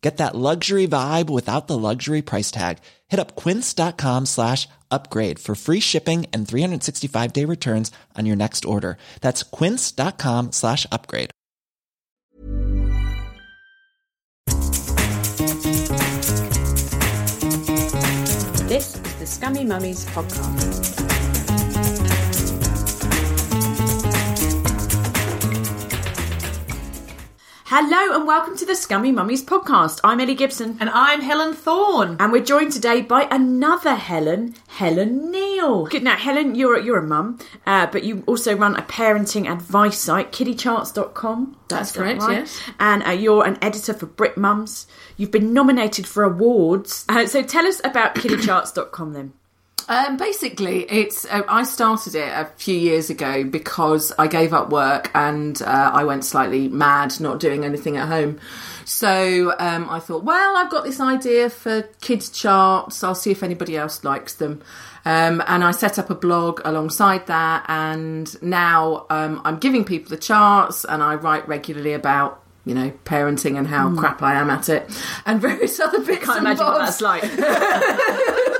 Get that luxury vibe without the luxury price tag. Hit up quince.com slash upgrade for free shipping and 365 day returns on your next order. That's quince.com slash upgrade. This is the Scummy Mummies podcast. Hello and welcome to the Scummy Mummies podcast. I'm Ellie Gibson. And I'm Helen Thorne. And we're joined today by another Helen, Helen Neale. Good now, Helen, you're you're a mum, uh, but you also run a parenting advice site, kiddycharts.com. That's that correct, right? yes. And uh, you're an editor for Brit Mums. You've been nominated for awards. Uh, so tell us about kiddycharts.com then. Um, basically, it's uh, I started it a few years ago because I gave up work and uh, I went slightly mad, not doing anything at home. So um, I thought, well, I've got this idea for kids charts. I'll see if anybody else likes them. Um, and I set up a blog alongside that, and now um, I'm giving people the charts, and I write regularly about you know parenting and how crap I am at it, and various other bits. Can't and imagine what that's like.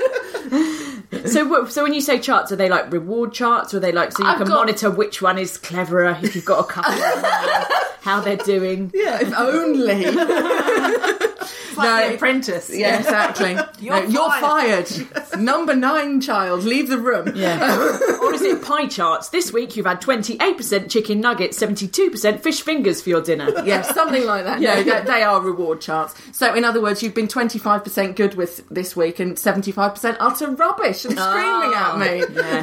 so, what, so when you say charts, are they like reward charts, or are they like so you I've can got- monitor which one is cleverer if you've got a couple, of them, how they're doing? Yeah, if only. like No. the apprentice. Yeah, exactly. You're No, you're fired. Number nine child, leave the room. Yeah. or is it pie charts? This week you've had twenty eight percent chicken nuggets, seventy two percent fish fingers for your dinner. Yeah, something like that. Yeah. No, they, they are reward charts. So, in other words, you've been 25% good with this week and 75% utter rubbish and screaming at me. Yeah.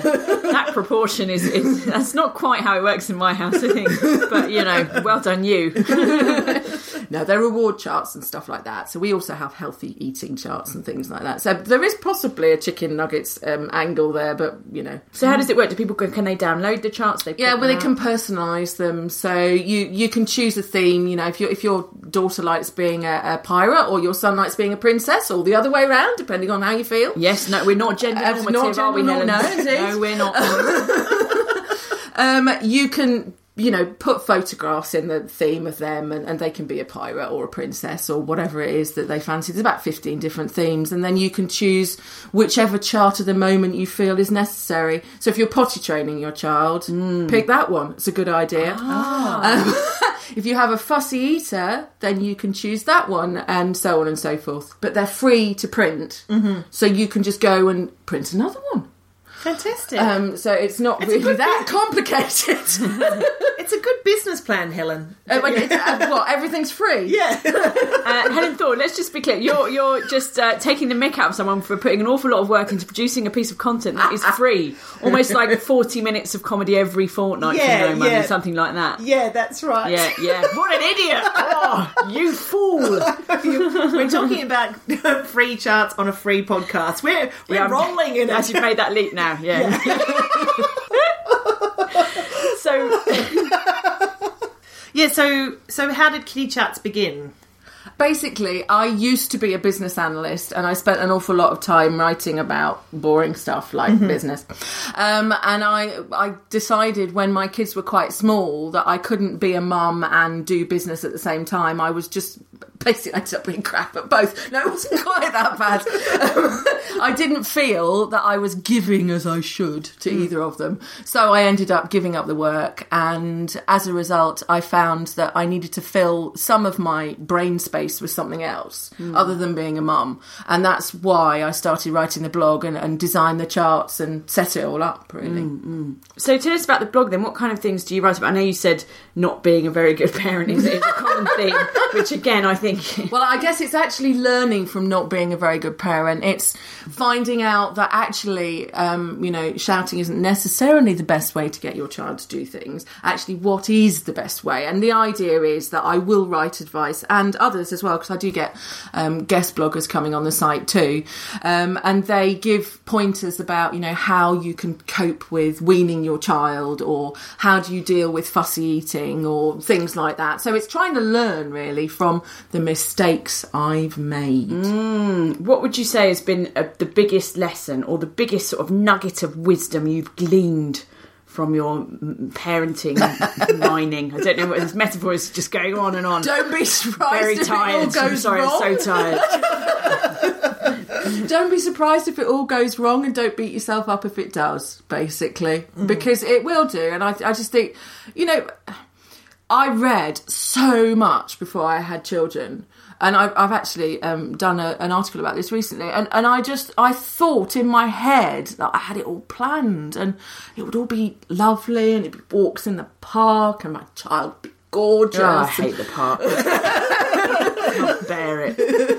That proportion is, is that's not quite how it works in my house, I think. But you know, well done you. No, there are reward charts and stuff like that. So we also have healthy eating charts and things like that. So there is possibly a chicken nuggets um, angle there, but you know. So how does it work? Do people can they download the charts? They Yeah, well, they them can personalise them. So you you can choose a theme. You know, if your if your daughter likes being a, a pirate or your son likes being a princess, or the other way around, depending on how you feel. Yes, no, we're not gender Uh, normative, not are we, Helen? no, indeed. no, we're not. Um, you can you know put photographs in the theme of them, and, and they can be a pirate or a princess or whatever it is that they fancy. There's about fifteen different themes, and then you can choose whichever chart of the moment you feel is necessary. So if you're potty training your child, pick that one. It's a good idea. Um, if you have a fussy eater, then you can choose that one, and so on and so forth. But they're free to print, mm-hmm. so you can just go and print another one. Fantastic. Um, so it's not really good that complicated. it's a good business plan, Helen. Uh, uh, what? Everything's free. Yeah. Uh, Helen Thorne, let's just be clear. You're you're just uh, taking the mick out of someone for putting an awful lot of work into producing a piece of content that is free, almost like forty minutes of comedy every fortnight Yeah, for no money, yeah. something like that. yeah, that's right. Yeah, yeah. What an idiot! Oh, you fool! We're talking about free charts on a free podcast. We're we're Yeah, I'm- rolling in As you've made that leap now, yeah. so Yeah. So so how did Kiddy Charts begin? Basically, I used to be a business analyst, and I spent an awful lot of time writing about boring stuff like business. Um, and I, I decided when my kids were quite small that I couldn't be a mum and do business at the same time. I was just basically I ended up being crap at both. No, it wasn't quite that bad. Um, I didn't feel that I was giving as I should to hmm. either of them. So I ended up giving up the work. And as a result, I found that I needed to fill some of my brain space with something else hmm. other than being a mum. And that's why I started writing the blog and, and designed the charts and set it all up, really. Mm, mm. So tell us about the blog then. What kind of things do you write about? I know you said not being a very good parent is, is a common theme, which again I think Well, I guess it's actually learning from not being a very good parent. It's finding out that actually, um, you know, shouting isn't necessarily the best way to get your child to do things. Actually, what is the best way? And the idea is that I will write advice and others as well, because I do get um, guest bloggers coming on the site too. Um, and they give pointers about, you know, how you can cope with weaning your child or how do you deal with fussy eating or things like that. So it's trying to learn really from the mistakes I've made. what would you say has been uh the biggest lesson or the biggest sort of nugget of wisdom you've gleaned from your mm, parenting mining? I don't know what this metaphor is just going on and on. Don't be surprised very if tired. it all I'm sorry, wrong. I'm so tired. don't be surprised if it all goes wrong, and don't beat yourself up if it does. Basically, because it will do. And I, I just think, you know, I read so much before I had children. And I've, I've actually um, done a, an article about this recently, and, and I just I thought in my head that I had it all planned, and it would all be lovely, and it'd be walks in the park, and my child would be gorgeous, Oh, I hate the part. Can't bear it.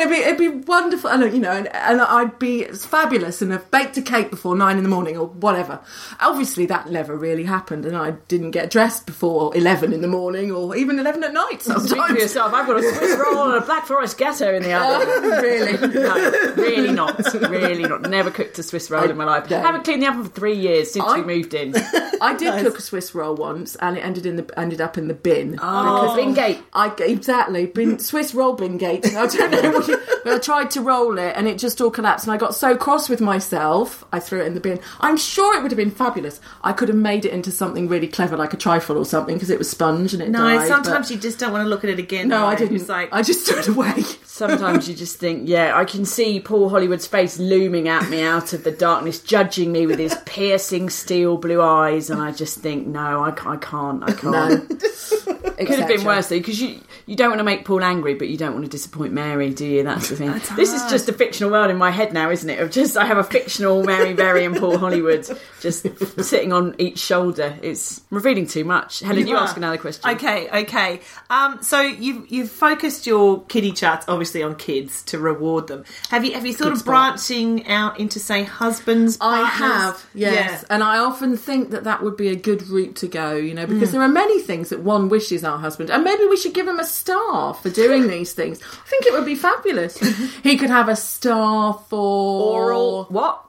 And it'd be it'd be wonderful, and you know, and, and I'd be fabulous, and have baked a cake before nine in the morning or whatever. Obviously, that never really happened, and I didn't get dressed before eleven in the morning or even eleven at night. Speak for Sometimes, yourself. I've got a Swiss roll and a Black Forest gateau in the oven. Oh, really. No, really not. Really not. Never cooked a Swiss roll in my life. no. Haven't cleaned the oven for three years since I- we moved in. I did cook a Swiss roll once, and it ended in the ended up in the bin. Oh, Bingate. I exactly bin Swiss roll bin gate. I don't know what but I tried to roll it and it just all collapsed. And I got so cross with myself, I threw it in the bin. I'm sure it would have been fabulous. I could have made it into something really clever, like a trifle or something, because it was sponge and it No, died. sometimes but- you just don't want to look at it again. no, I didn't. It's like, I just threw it away. Sometimes you just think, yeah, I can see Paul Hollywood's face looming at me out of the darkness, judging me with his piercing steel blue eyes, and I just think, no, I, I can't, I can't. It could have been worse though, because you you don't want to make Paul angry, but you don't want to disappoint Mary, do you? That's the thing. this is just a fictional world in my head now, isn't it? Of just I have a fictional Mary Berry and Paul Hollywood just sitting on each shoulder. It's revealing too much. Helen, you, are. ask another question. Okay, okay. Um, so you've you've focused your kiddie charts obviously on kids to reward them. Have you have you thought of spot. branching out into say husbands? I have, yes. And I often think that that would be a good route to go, you know, because mm. there are many things that one wishes our husband, and maybe we should give him a star for doing these things. I think it would be fabulous. he could have a star for Oral what?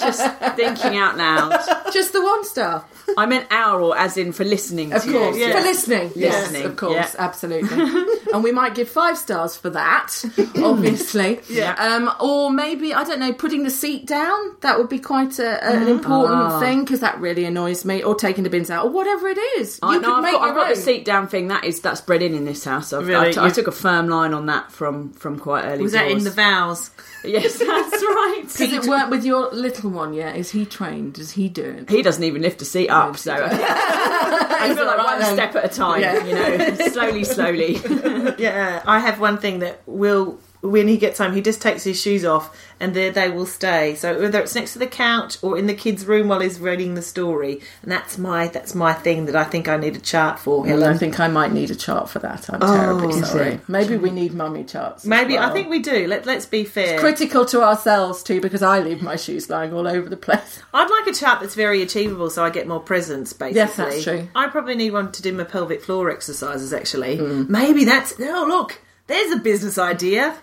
just thinking out loud. just the one star, I meant oral, as in for listening. of to course, you. for listening. Yes, Listening, of course, yeah. absolutely. and we might give five stars for that, obviously. Yeah. Um, or maybe I don't know, putting the seat down. That would be quite a, a- an important Ah. thing because that really annoys me. Or taking the bins out, or whatever it is. You I could know, I've make got, I've got the seat down thing. That is that's bred in in this house. I've, Really? I, t- I took a firm line on that from from quite early. Was that in the vows? Yes, that's right. Does it work with your little one yet? Is he trained? Does he do it? He doesn't even lift a seat up, so I feel like alright one then. step at a time. Yeah. You know, slowly, slowly. Yeah, I have one thing that will when he gets home, he just takes his shoes off, and there they will stay. So whether it's next to the couch or in the kids' room while he's reading the story, and that's my that's my thing that I think I need a chart for. Well, I think I might need a chart for that. I'm terribly sorry. Maybe we need mummy charts. Maybe I think we do. Let Let's be fair. critical to ourselves too because I leave my shoes lying all over the place. I'd like a chart that's very achievable, so I get more presents. Basically, Yes, that's true. I probably need one to do my pelvic floor exercises. Actually, Mm. maybe that's. Oh, look, there's a business idea.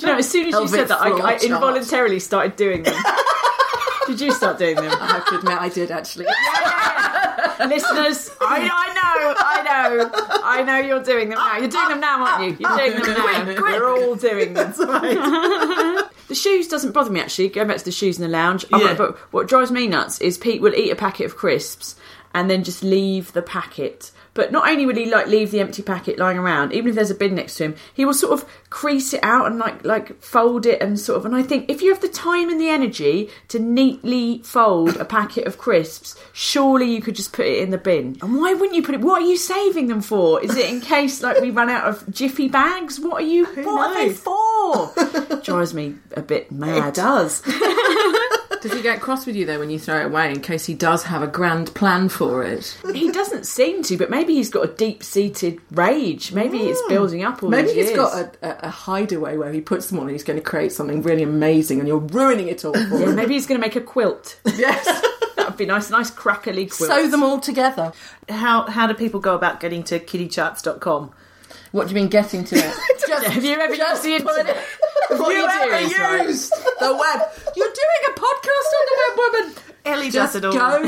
Do you know, as soon as you said that, I, I involuntarily started doing them. Did you start doing them? I have to admit, I did actually. Listeners, I, I know, I know, I know you're doing them now. You're doing them now, aren't you? You're doing them now. We're all doing them. The shoes doesn't bother me actually. Going back to the shoes in the lounge, Yeah. like, but what drives me nuts is Pete will eat a packet of crisps and then just leave the packet. But not only will he like leave the empty packet lying around, even if there's a bin next to him, he will sort of crease it out and like like fold it and sort of. And I think if you have the time and the energy to neatly fold a packet of crisps, surely you could just put it in the bin. And why wouldn't you put it? What are you saving them for? Is it in case like we run out of jiffy bags? What are you? what are they for? Drives me a bit mad. It does. Does he get cross with you though when you throw it away in case he does have a grand plan for it? He doesn't seem to, but maybe he's got a deep-seated rage. Maybe ah. it's building up all Maybe he's years. got a, a, a hideaway where he puts them all and he's going to create something really amazing and you're ruining it all for Yeah, him. maybe he's going to make a quilt. yes. That would be nice, nice crackly quilt. Sew them all together. How how do people go about getting to kiddycharts.com? What do you mean getting to it? Just, Have you ever used the internet? what you you do ever is, right, the web? You're doing a podcast on the web, woman. Ellie Just does it all. go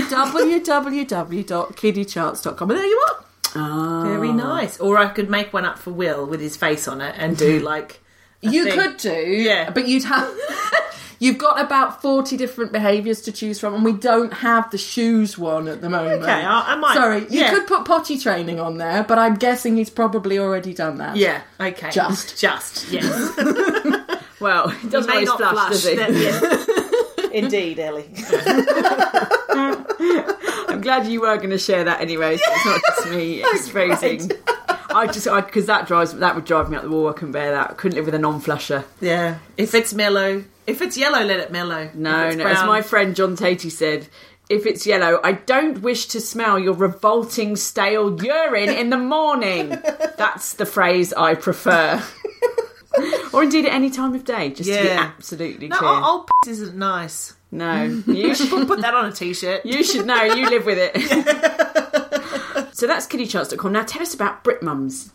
www.kiddycharts.com and there you are. Ah. Very nice. Or I could make one up for Will with his face on it and do like. You thing. could do, Yeah. but you'd have. You've got about 40 different behaviours to choose from, and we don't have the shoes one at the moment. Okay, I- I might- Sorry, you yeah. could put potty training on there, but I'm guessing he's probably already done that. Yeah. Okay. Just. just. Yes. Well, he doesn't May always not flush, flush. does that- yes. Indeed, Ellie. I'm glad you were going to share that anyway. So it's not just me exposing. I just because that drives that would drive me up the wall. I couldn't bear that. I couldn't live with a non-flusher. Yeah. If it's mellow, if it's yellow, let it mellow. No, no. As my friend John Tatey said, if it's yellow, I don't wish to smell your revolting stale urine in the morning. That's the phrase I prefer. or indeed at any time of day, just to be Yeah. absolutely No, clear. old, old piss isn't nice. No, you should Put, that on a t-shirt. You should know. You live with it. so that's kiddycharts.com. Now tell us about Brit Mums.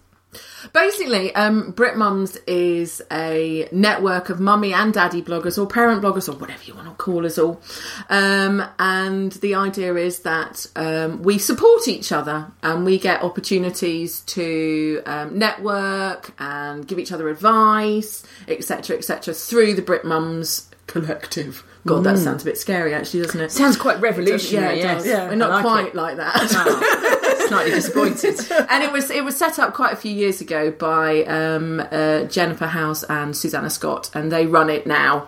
Basically, um, Brit Mums is a network of mummy and daddy bloggers, or parent bloggers, or whatever you want to call us all. Um, and the idea is that um, we support each other and we get opportunities to um, network and give each other advice, etc., etc., through the Brit Mums collective. God, that sounds a bit scary, actually, doesn't it? Sounds quite yeah, revolutionary. it yes. does. We're not like quite it. like that. Slightly disappointed. and it was it was set up quite a few years ago by um, uh, Jennifer Howze and Susanna Scott, and they run it now.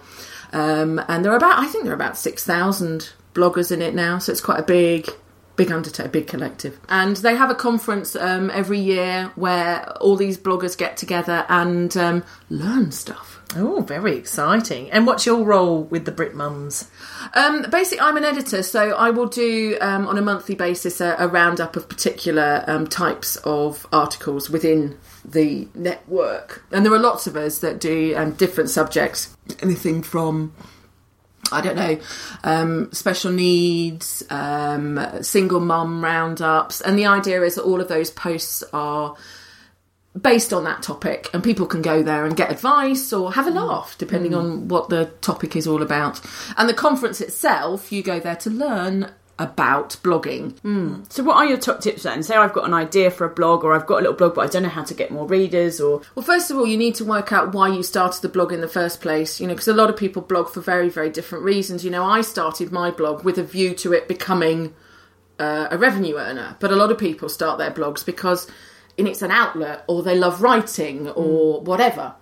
Um, and there are about I think there are about six thousand bloggers in it now, so it's quite a big. Big undertaking, big collective, and they have a conference um, every year where all these bloggers get together and um, learn stuff. Oh, very exciting. And what's your role with the Brit Mums? Um, basically, I'm an editor, so I will do um, on a monthly basis a, a roundup of particular um, types of articles within the network. And there are lots of us that do um, different subjects. Anything from I don't know, um, special needs, um, single mum roundups, and the idea is that all of those posts are based on that topic, and people can go there and get advice or have a mm. laugh, depending mm. on what the topic is all about. And the conference itself, you go there to learn about blogging. Mm. So, what are your top tips then? Say I've got an idea for a blog, or I've got a little blog, but I don't know how to get more readers, or Well, first of all, you need to work out why you started the blog in the first place, you know, because a lot of people blog for very, very different reasons. You know, I started my blog with a view to it becoming uh, a revenue earner, but a lot of people start their blogs because in it's an outlet or they love writing or whatever.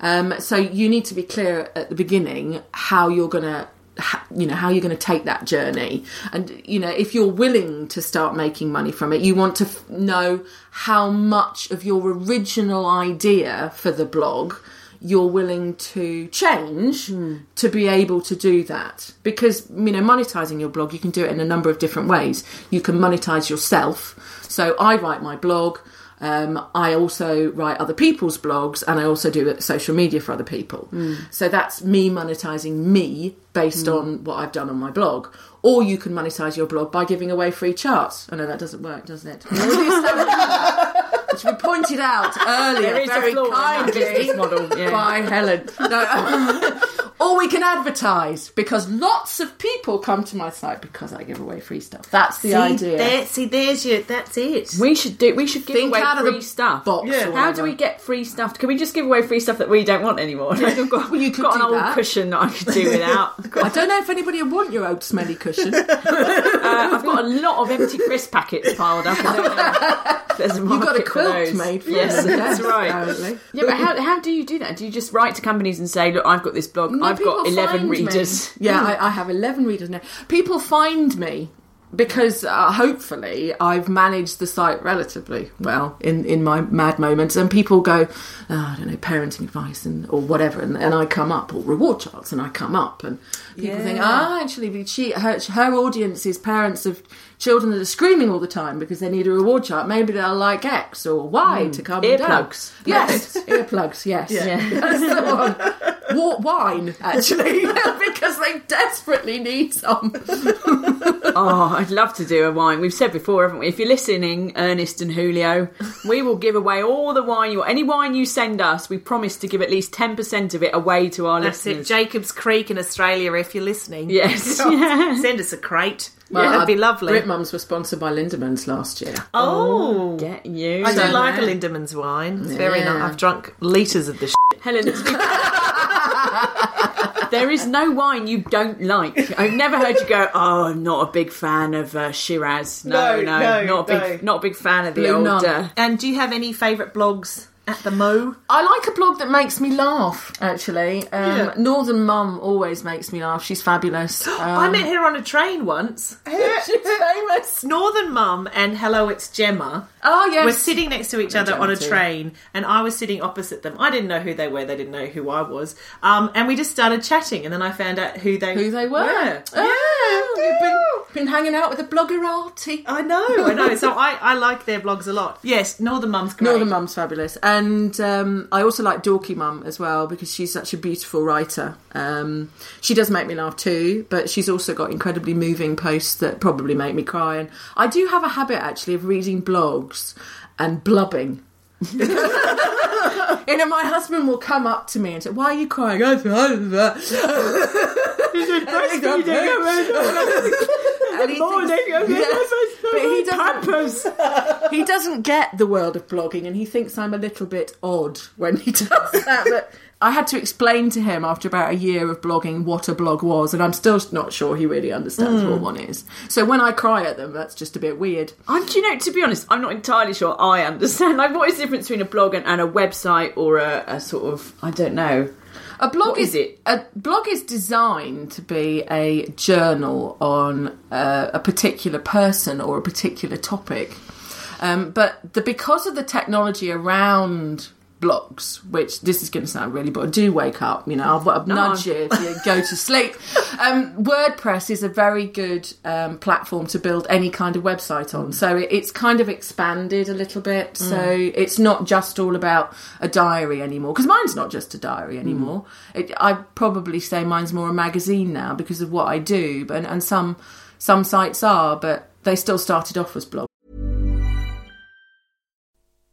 Um, so you need to be clear at the beginning how you're going to you know how you're going to take that journey. And you know if you're willing to start making money from it you want to f- know how much of your original idea for the blog you're willing to change to be able to do that. Because you know monetizing your blog you can do it in a number of different ways. You can monetize yourself. So i write my blog um, I also write other people's blogs and I also do social media for other people. So that's me monetizing me based on what I've done on my blog. Or you can monetize your blog by giving away free charts. I know that doesn't work, doesn't it? Which we pointed out earlier There is a very flaw in that kindly business model, yeah. by Helen. No, or we can advertise because lots of people come to my site because I give away free stuff. That's the see, idea. There, see, there's your. That's it. we should do. We should give Think away out of free the stuff. box Yeah. How do we get free stuff? Can we just give away free stuff that we don't want anymore? Like, I've got, Well, you could got an old that. cushion that I could do without. I've got, I don't know if anybody would want your old smelly cushion. uh, I've got a a lot of empty crisp packets piled up. There's a You got a quilt made for Yes, them, that's right. apparently. Yeah, but how, how do you do that? Do you just write to companies and say, "Look, I've got this blog. No, I've got eleven find me. readers." Yeah, I, I have 11 readers now. People find me because uh, hopefully I've managed the site relatively well in, in my mad moments. And people go, oh, I don't know, parenting advice and or whatever. And, and I come up, or reward charts, and I come up. And people think, ah, actually, she, her, her audience is parents of children that are screaming all the time because they need a reward chart. Maybe they'll like X or Y to hmm. calm come down. Earplugs. Yes, earplugs, yes. yeah. That's the one. Wort wine, actually, because they desperately need some. Oh, I'd love to do a wine. We've said before, haven't we? If you're listening, Ernest and Julio, we will give away all the wine you any wine you send us. We promise to give at least ten percent of it away to our That's it. listeners. Jacobs Creek in Australia, if you're listening. Yes. God, Send us a crate. That'd be lovely. Brit Mums were sponsored by Lindeman's last year. oh. Get you, I do So- like a Lindeman's wine. It's very nice. I've drunk litres of the Helen. let's be- there is no wine you don't like. I've never heard you go, "Oh, I'm not a big fan of uh, Shiraz." No, No, no, no, not a big, no. not a big fan of the Blue old. Nun. Uh, And do you have any favourite blogs at the Mo? I like a blog that makes me laugh, actually. Um, Yeah. Northern Mum always makes me laugh. She's fabulous. Um, I met her on a train once. she's famous. Northern Mum and Hello, it's Gemma Oh, yes. were sitting next to each other Gemma on a too. train, and I was sitting opposite them. I didn't know who they were; they didn't know who I was. Um, and we just started chatting, and then I found out who they Who they were. Yeah. Oh, you've been, been hanging out with the bloggerati. I know, I know. So I, I like their blogs a lot. Yes, Northern Mum's great. Northern Mum's fabulous, and um, I also like Dorky Mum as well because she's such a beautiful writer. Um, she does make me laugh too, but she's also got incredibly moving posts that probably make me cry. And I do have a habit actually of reading blogs and blubbing. you know, my husband will come up to me and say, "Why are you crying?" I say, "I don't know." And he thinks-. But he doesn't, he doesn't get the world of blogging and he thinks I'm a little bit odd when he does that. But I had to explain to him after about a year of blogging what a blog was, and I'm still not sure he really understands what hmm. one is. So when I cry at them, that's just a bit weird. I, do you know, to be honest, I'm not entirely sure I understand. Like, what is the difference between a blog and, and a website or a, a sort of, I don't know. A blog What is it? A blog is designed to be a journal on uh, a particular person or a particular topic. Um, but the because of the technology around blogs, which this is going to sound really, but I do wake up. You know, I'll, I'll nudge you you go to sleep. Um, WordPress is a very good um, platform to build any kind of website on. So it, it's kind of expanded a little bit. So it's not just all about a diary anymore. Because mine's not just a diary anymore. It, I probably say mine's more a magazine now because of what I do. But and some some sites are, but they still started off as blogs.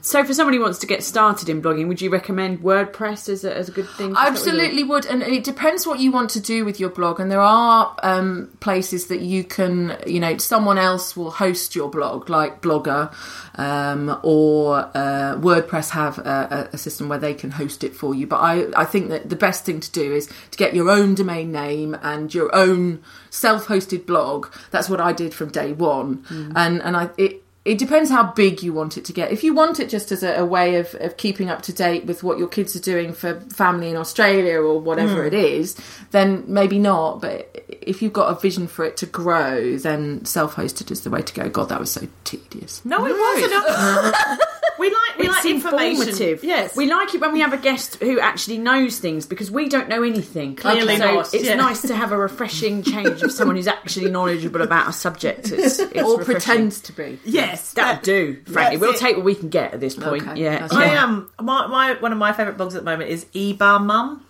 So, for somebody who wants to get started in blogging, would you recommend WordPress as a, as a good thing? I absolutely would, and it depends what you want to do with your blog. And there are um, places that you can, you know, someone else will host your blog, like Blogger, um, or uh, WordPress have a, a system where they can host it for you. But I, I think that the best thing to do is to get your own domain name and your own self-hosted blog. That's what I did from day one, and and I it it depends how big you want it to get. If you want it just as a, a way of, of keeping up to date with what your kids are doing for family in Australia or whatever hmm. it is, then maybe not. But if you've got a vision for it to grow, then self hosted is the way to go. God, that was so tedious. No, it wasn't. we like we It's like information. informative. Yes, we like it when we have a guest who actually knows things because we don't know anything. Clearly so not, It's yeah. nice to have a refreshing change of someone who's actually knowledgeable about a subject. It's, it's or refreshing. pretends to be. yes, That'll that- do. Frankly, we'll it. take what we can get at this point. Okay, yeah, that's yeah. I um my, my one of my favourite blogs at the moment is Eeh Bah Mum.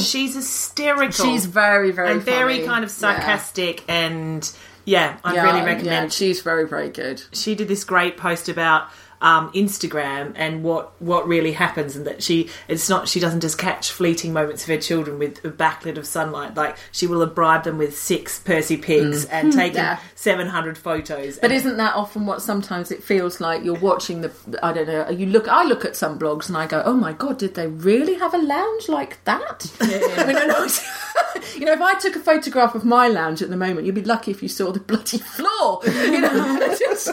She's hysterical. She's very, very and very funny. kind of Yeah. sarcastic and yeah, I Yeah, really Yeah, recommend. she's very, very good. she did this great post about um, Instagram and what what really happens, and that she it's not she doesn't just catch fleeting moments of her children with a backlit of sunlight. Like she will have bribed them with six Percy pigs and taken Yeah. seven hundred photos. But and- isn't that often what sometimes it feels like you're watching the I don't know you look I look at some blogs and I go oh my god did they really have a lounge like that I mean I know you know if I took a photograph of my lounge at the moment you'd be lucky if you saw the bloody floor you know just,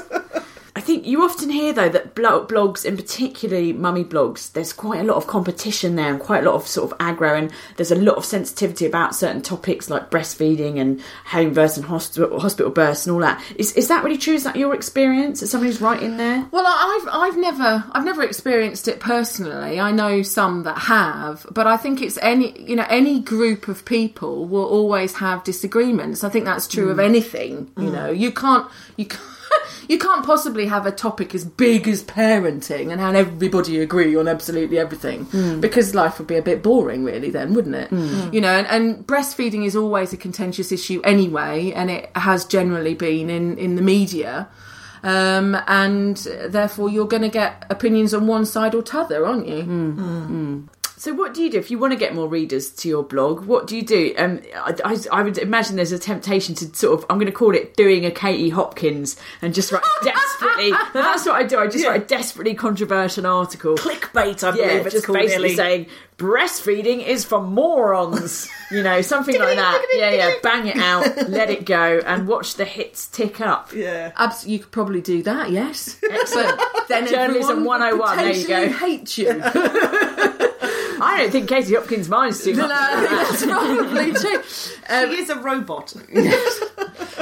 I think you often hear though that blogs, and particularly mummy blogs, there's quite a lot of competition there and quite a lot of sort of aggro, and there's a lot of sensitivity about certain topics like breastfeeding and home births and hospital hospital births and all that. Is is that really true? Is that your experience? As somebody who's right in there? Well, I've I've never I've never experienced it personally. I know some that have, but I think it's any you know any group of people will always have disagreements. I think that's true of mm. anything. You mm. know, you can't you can't. You can't possibly have a topic as big as parenting and have everybody agree on absolutely everything. Hmm. Because life would be a bit boring, really, then, wouldn't it? Hmm. You know, and, and breastfeeding is always a contentious issue anyway, and it has generally been in, in the media. Um, and therefore you're going to get opinions on one side or t'other, aren't you? Hmm. So what do you do if you want to get more readers to your blog? What do you do? Um, I, I, I would imagine there's a temptation to sort of I'm going to call it doing a Katie Hopkins and just write desperately. no, that's what I do. I just write a desperately controversial article. clickbait, I believe yeah, it's just called basically nearly. saying breastfeeding is for morons. you know, something like that. Yeah, yeah. Bang it out, let it go, and watch the hits tick up. yeah. Abs- you could probably do that, yes. Excellent. then Journalism 101, there you go. potentially hate you. I don't think Katie Hopkins minds too No, much. I think that's probably true. Um, she is a robot.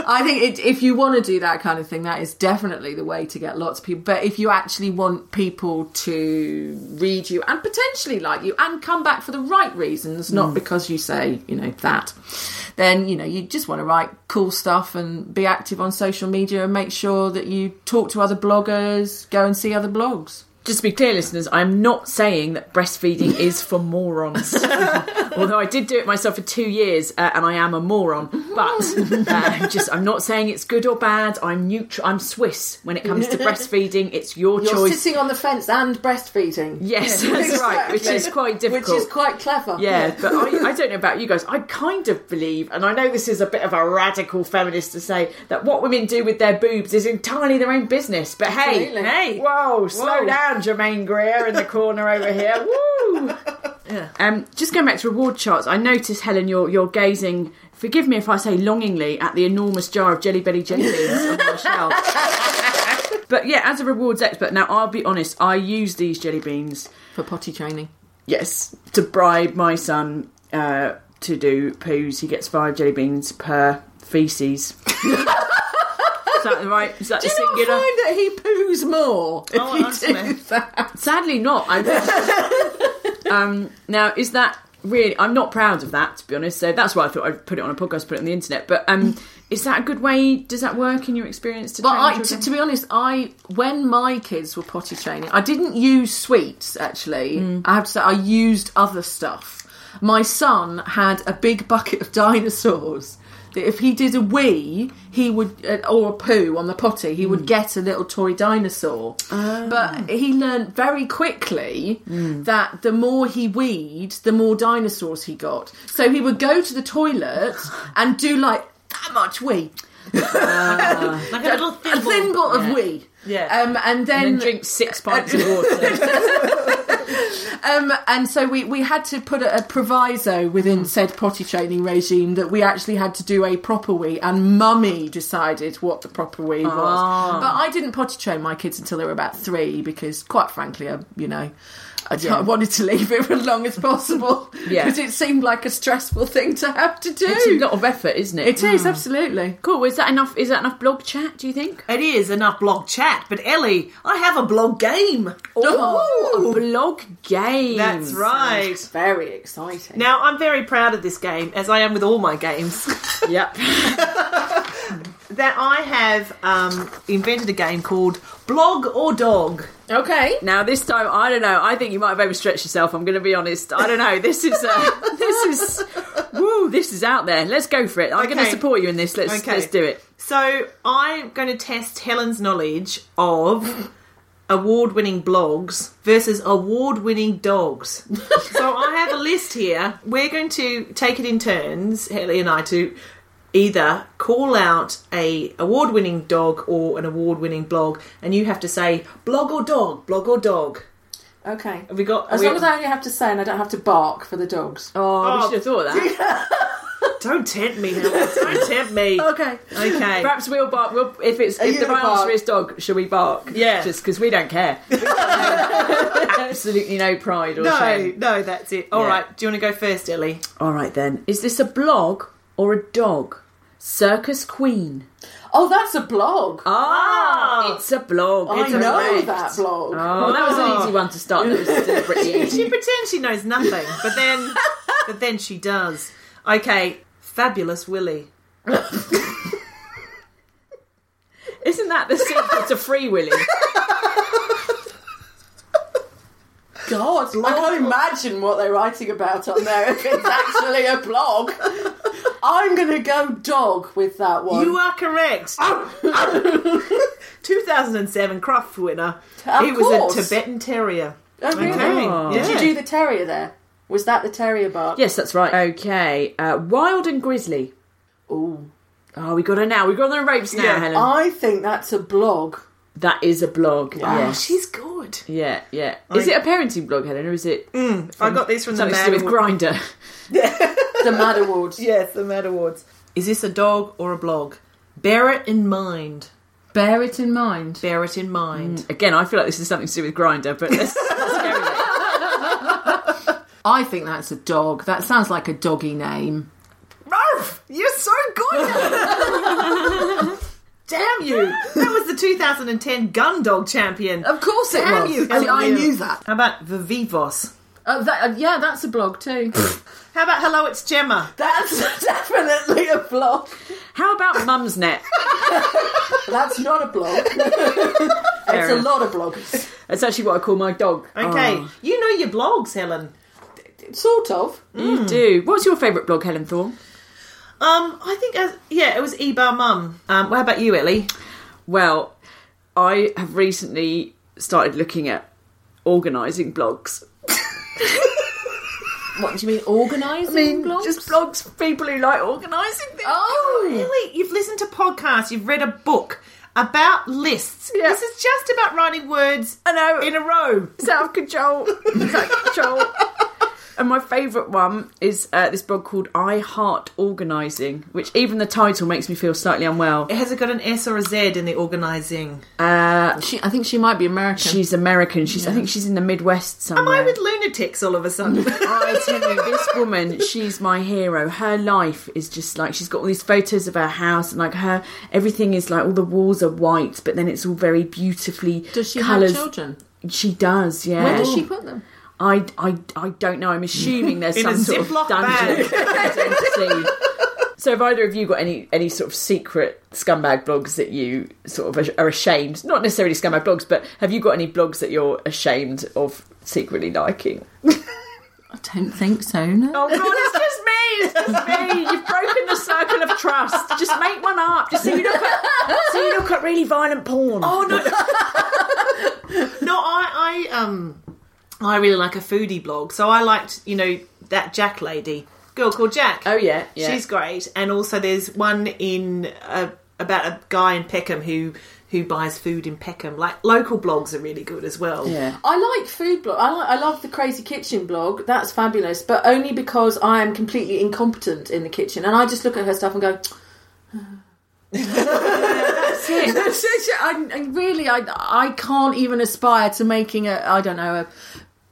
I think it, if you want to do that kind of thing, that is definitely the way to get lots of people. But if you actually want people to read you and potentially like you and come back for the right reasons, not mm. because you say, you know, that, then, you know, you just want to write cool stuff and be active on social media and make sure that you talk to other bloggers, go and see other blogs. Just to be clear, listeners, I'm not saying that breastfeeding is for morons. Although I did do it myself for two years, uh, and I am a moron. But uh, just, I'm not saying it's good or bad. I'm neutral. I'm Swiss when it comes to breastfeeding. It's your You're choice. sitting on the fence and breastfeeding. Yes, that's right. Which is quite difficult. Which is quite clever. Yeah, but I, I don't know about you guys. I kind of believe, and I know this is a bit of a radical feminist to say, that what women do with their boobs is entirely their own business. But hey, Absolutely. hey, whoa, slow Whoa. Down, Germaine Greer in the corner over here. Woo! Yeah. Um, just going back to reward charts, I noticed, Helen, you're, you're gazing, forgive me if I say longingly, at the enormous jar of Jelly Belly jelly beans on my shelf. But yeah, as a rewards expert, now I'll be honest, I use these jelly beans For potty training. Yes, to bribe my son uh, to do poos, he gets five jelly beans per feces. Is that right? Is that Do the you not singular? find that he poos more if Oh, you honestly. do that? Sadly, not. I um, now, is that really? I'm not proud of that, to be honest. So that's why I thought I'd put it on a podcast, put it on the internet. But um, is that a good way? Does that work in your experience? To But train I, to, to be honest, I when my kids were potty training, I didn't use sweets. Actually, I have to say, I used other stuff. My son had a big bucket of dinosaurs. That if he did a wee, he would uh, or a poo on the potty, he would get a little toy dinosaur. But he learned very quickly that the more he weed, the more dinosaurs he got. So he would go to the toilet and do like that much wee Like a little a thin of Yeah. wee. Yeah. Um, and then, and then drink six pints of water. um, and so we, we had to put a, a proviso within hmm. said potty training regime that we actually had to do a proper wee, and mummy decided what the proper wee was. Ah. But I didn't potty train my kids until they were about three because, quite frankly, I, you know. I t- I wanted to leave it for as long as possible Yeah. because it seemed like a stressful thing to have to do. it's a lot of effort, isn't it? It is hmm. absolutely. Cool. Is that enough? Is that enough blog chat? Do you think? It is enough blog chat, but Ellie, I have a blog game. Oh, a blog game. That's right. Very exciting. Now, I'm very proud of this game, as I am with all my games, Yep. that I have um, invented a game called Blog or Dog. Okay. Now this time, I don't know. I think you might have overstretched yourself. I'm going to be honest. I don't know. This is uh, this is woo. This is out there. Let's go for it. I'm going to support you in this. Let's Okay. let's do it. So, I'm going to test Helen's knowledge of award winning blogs versus award winning dogs. so, I have a list here. We're going to take it in turns, Ellie and I, to either call out a award winning dog or an award winning blog, and you have to say blog or dog, blog or dog. Okay. Have we got As we- long as I only have to say and I don't have to bark for the dogs. Oh, we Oh. should have thought of that. Don't tempt me, Helen. Don't tempt me. Okay. Okay. Perhaps we'll bark. We'll, if it's if you the right bark? answer is dog, shall we bark? Yeah. Just because we don't care. Absolutely no pride or No, shame. no, that's it. All Yeah. right, do you want to go first, Ellie? All right then. Is this a blog or a dog? Circus Queen. Oh, that's a blog. Ah, it's a blog. I It's know correct. that blog. Oh, that was an easy one to start. That was deliberately She easy. pretends she knows nothing, but then, but then she does. Okay, fabulous Willy. Isn't that the sequel to Free Willy? God, I can't imagine what they're writing about on there if it's actually a blog. I'm going to go dog with that one. You are correct. 2007 Crufts winner. Of he was a Tibetan Terrier. oh, really? Okay, Did you do the terrier there? Was that the terrier bark? yes, that's right. Okay. Uh, Wild and Grizzly. Ooh. Oh, we got her now. We got her on the ropes now, Yeah. Helen. I think that's a blog. that is a blog. Oh, Yes. she's good. Yeah, yeah. Is I- it a parenting blog, Helen, or is it I got this from the something to Mad do with Award- Grindr? The Mad Awards. Yes, the Mad Awards. Is this a dog or a blog? Bear it in mind. Bear it in mind. Bear it in mind. Mm. Again, I feel like this is something to do with Grindr, but let's, let's go with it. I think that's a dog. That sounds like a doggy name. Ralph, you're so good. Damn you! That was the 2010 Gun Dog Champion. Of course it Damn was. you! I, I knew that. How about Vivivos? Uh, that uh, yeah, that's a blog too. How about Hello, it's Gemma? that's definitely a blog. How about Mumsnet? That's not a blog. it's a enough. lot of blogs. That's actually what I call my dog. Okay, Oh, you know your blogs, Helen. Sort of. you do. What's your favourite blog, Helen Thorne? Um, I think as, yeah, it was Eeh Bah Mum. Um, what about you, Ellie? Well, I have recently started looking at organising blogs. What do you mean, organising blogs? Just blogs for people who like organising things. Oh, really? you've listened to podcasts, you've read a book about lists. Yeah. This is just about writing words I know. in a row. It's out of control. It's out of control. And my favourite one is uh, this blog called I Heart Organising, which even the title makes me feel slightly unwell. It Has it got an S or a Z in the organising? Uh, She, I think she might be American. she's American. She's I think she's in the Midwest somewhere. Am I with lunatics all of a sudden? I tell you, this woman, she's my hero. Her life is just like she's got all these photos of her house, and like her, everything is like all the walls are white, but then it's all very beautifully. Does she colours. have children? She does, yeah. Where does she put them? I, I, I don't know. I'm assuming there's some sort of Ziploc dungeon identity. So, have either of you got any any sort of secret scumbag blogs that you sort of are ashamed? Not necessarily scumbag blogs, but have you got any blogs that you're ashamed of secretly liking? I don't think so. No. Oh God, it's just me. It's just me. You've broken the circle of trust. Just make one up. Just so you look at, so you look at really violent porn. Oh no, no! I, I um, I really like a foodie blog, so I liked you know that Jack lady, girl called Jack. Oh, yeah, yeah. she's great. And also, there's one in uh, about a guy in Peckham who who buys food in Peckham. Like local blogs are really good as well. yeah. I like food blog. I, like, I love the Crazy Kitchen blog. That's fabulous, but only because I am completely incompetent in the kitchen, and I just look at her stuff and go. That's it. That's it. I, I really, I, I can't even aspire to making a, I don't know, a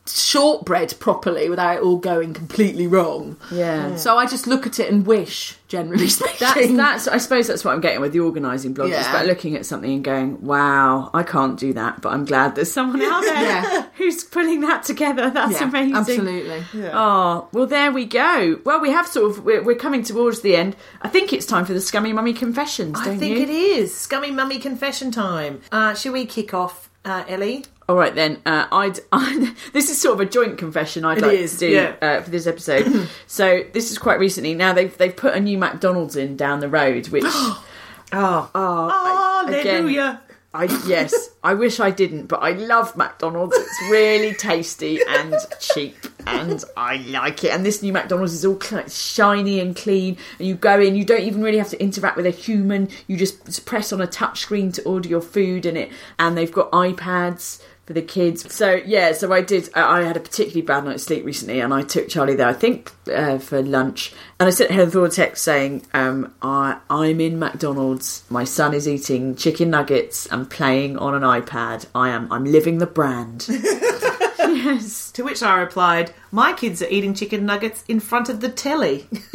shortbread properly without it all going completely wrong. Yeah. So I just look at it and wish, generally That's, speaking. that's. I suppose that's what I'm getting with the organising blog. It's Yeah. about looking at something and going, "Wow, I can't do that," but I'm glad there's someone out there Yeah. who's putting that together. That's Yeah, amazing. Absolutely. Oh well, there we go. Well, we have sort of we're, we're coming towards the end. I think it's time for the scummy mummy confessions. Don't I think you? it is scummy mummy confession time. Uh, shall we kick off, uh, Ellie? All right then. Uh, I'd. I, this is sort of a joint confession. I'd It like is, to do yeah. uh, for this episode. so this is quite recently. Now they've they've put a new McDonald's in down the road, which. Oh, Oh, I- again, hallelujah! I yes, I wish I didn't, but I love McDonald's. It's really tasty and cheap, and I like it. And this new McDonald's is all shiny and clean. And you go in, you don't even really have to interact with a human. You just press on a touch screen to order your food in it, and they've got iPads for the kids. So yeah, so I did. I had a particularly bad night's sleep recently, and I took Charlie there. I think uh, for lunch, and I sent Heather a text saying, um, I, "I'm in McDonald's. My son is eating chicken nuggets and playing on an iPad. I am. I'm living the brand." yes. To which I replied, "My kids are eating chicken nuggets in front of the telly."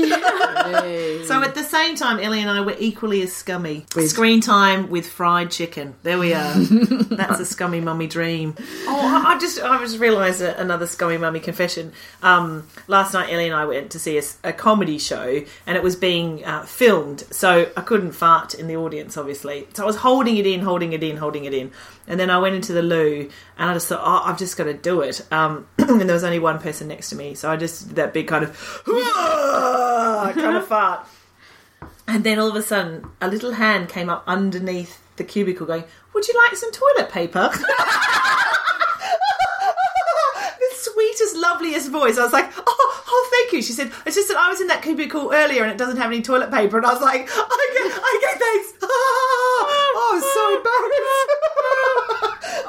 so at the same time, Ellie and I were equally as scummy. Screen time with fried chicken. There we are. That's a scummy mummy dream. Oh, I, I just I just realised a- another scummy mummy confession. Um, last night, Ellie and I went to see a, s- a comedy show, and it was being uh, filmed, so I couldn't fart in the audience, obviously. So I was holding it in, holding it in, holding it in, and then I went into the loo, and I just thought, oh, I've just got to do it. Um, and there was only one person next to me, so I just did that big kind of kind of fart. And then all of a sudden, a little hand came up underneath the cubicle going, Would you like some toilet paper? the sweetest, loveliest voice. I was like, oh, oh, thank you. She said, It's just that I was in that cubicle earlier and it doesn't have any toilet paper. And I was like, I get, I get thanks. oh, I was so embarrassed.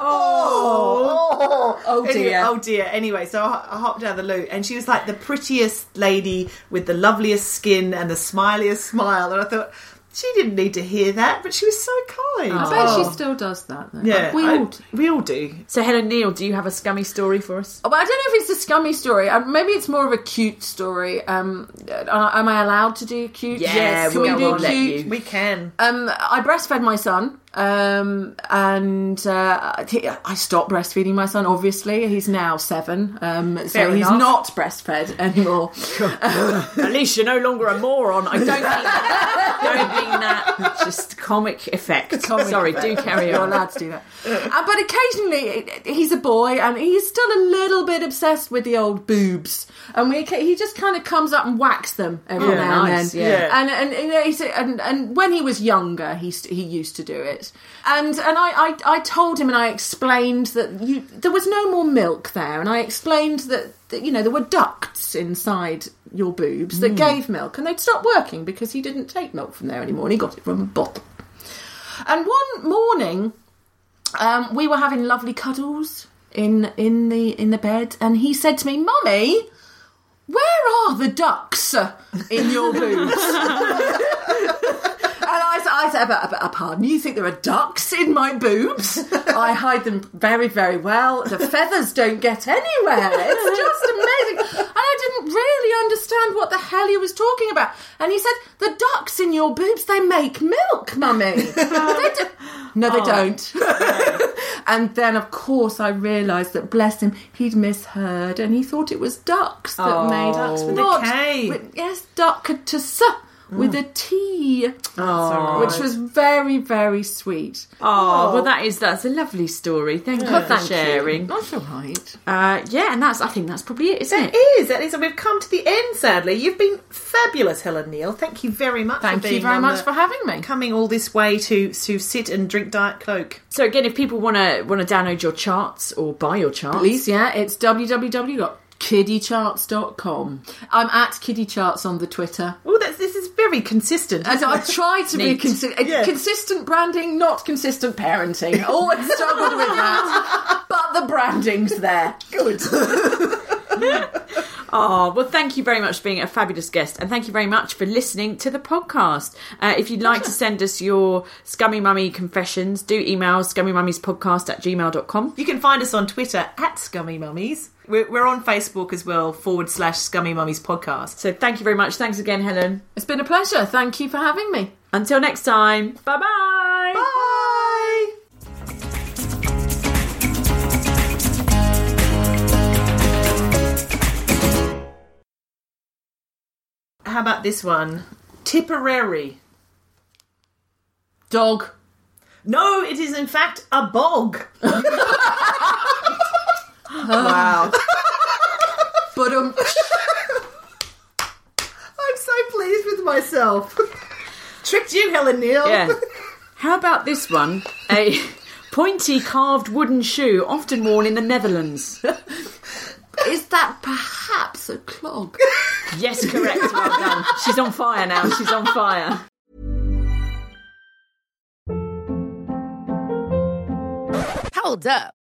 oh, Oh Anyway, dear. oh dear. Anyway, so I, I hopped out of the loo, and she was like the prettiest lady with the loveliest skin and the smiliest smile. And I thought she didn't need to hear that, but she was so kind. I bet she still does that. Though. Yeah, we I- all do. we all do. So Helen Neale, do you have a scummy story for us? Oh, but I don't know if it's a scummy story. Uh, maybe it's more of a cute story. Um, uh, am I allowed to do cute? Yeah, Can we'll we do let cute? you. We can. Um, I breastfed my son, um, and uh, I stopped breastfeeding my son. Obviously, he's now seven, um, so Fair he's enough. not breastfed anymore. At least you're no longer a moron. I don't mean that. don't mean that. Just comic effect. Sorry, do carry You're on. allowed to do that. Uh, but occasionally, he's a boy, and he's still a little bit obsessed with the old boobs. And we, he just kind of comes up and whacks them every Oh, now nice, and then. yeah. And and he's, and and when he was younger, he he used to do it. And and I, I I told him and I explained that you there was no more milk there, and I explained that, that you know there were ducts inside your boobs that gave milk, and they'd stopped working because he didn't take milk from there anymore, and he got it from a bottle. And one morning, um, we were having lovely cuddles in in the in the bed, and he said to me, "Mummy, Where are the ducks in your boobs? And I, I said, but, but, pardon, you think there are ducks in my boobs? I hide them very, very well. The feathers don't get anywhere. It's just amazing. And I didn't really understand what the hell he was talking about. And he said, the ducks in your boobs, they make milk, mummy. They do- no, they oh. don't. and then, of course, I realised that, bless him, he'd misheard and he thought it was ducks that Oh. made Ducks with a not- K. with- yes, duckatus with a T, Oh. which was very, very sweet. Oh, well, that is that's a lovely story. Thank you for Thank sharing. you. That's all right. Uh, yeah, and that's I think that's probably it, isn't It it? is. That is. and We've come to the end. Sadly, you've been fabulous, Helen Neale. Thank you very much. Thank for you being very on much the- for having me. coming all this way to to sit and drink Diet Coke. So again, if people want to want to download your charts or buy your charts, Please, yeah, it's www.kiddycharts.com. I'm at kiddycharts on the Twitter. Oh, that's this is very consistent. And I try to be consistent. Yeah. consistent branding, not consistent parenting. Always struggled with that, but the branding's there. Good. Oh, well, thank you very much for being a fabulous guest, and thank you very much for listening to the podcast. Uh, if you'd like to send us your Scummy Mummy confessions, do email scummymummies.podcast at gmail.com. You can find us on Twitter at Scummy Mummies. We're, we're on Facebook as well, forward slash Scummy Mummies podcast. So thank you very much. Thanks again, Helen. It's been a pleasure. Thank you for having me. Until next time, bye bye. Bye. How about this one? Tipperary. Dog. No, it is in fact a bog. Wow. But um, I'm so pleased with myself. Tricked you, Helen Neale. Yeah. How about this one? A pointy carved wooden shoe, often worn in the Netherlands. is that perhaps a clog? Yes, correct. Well done. She's on fire now. She's on fire. Hold up.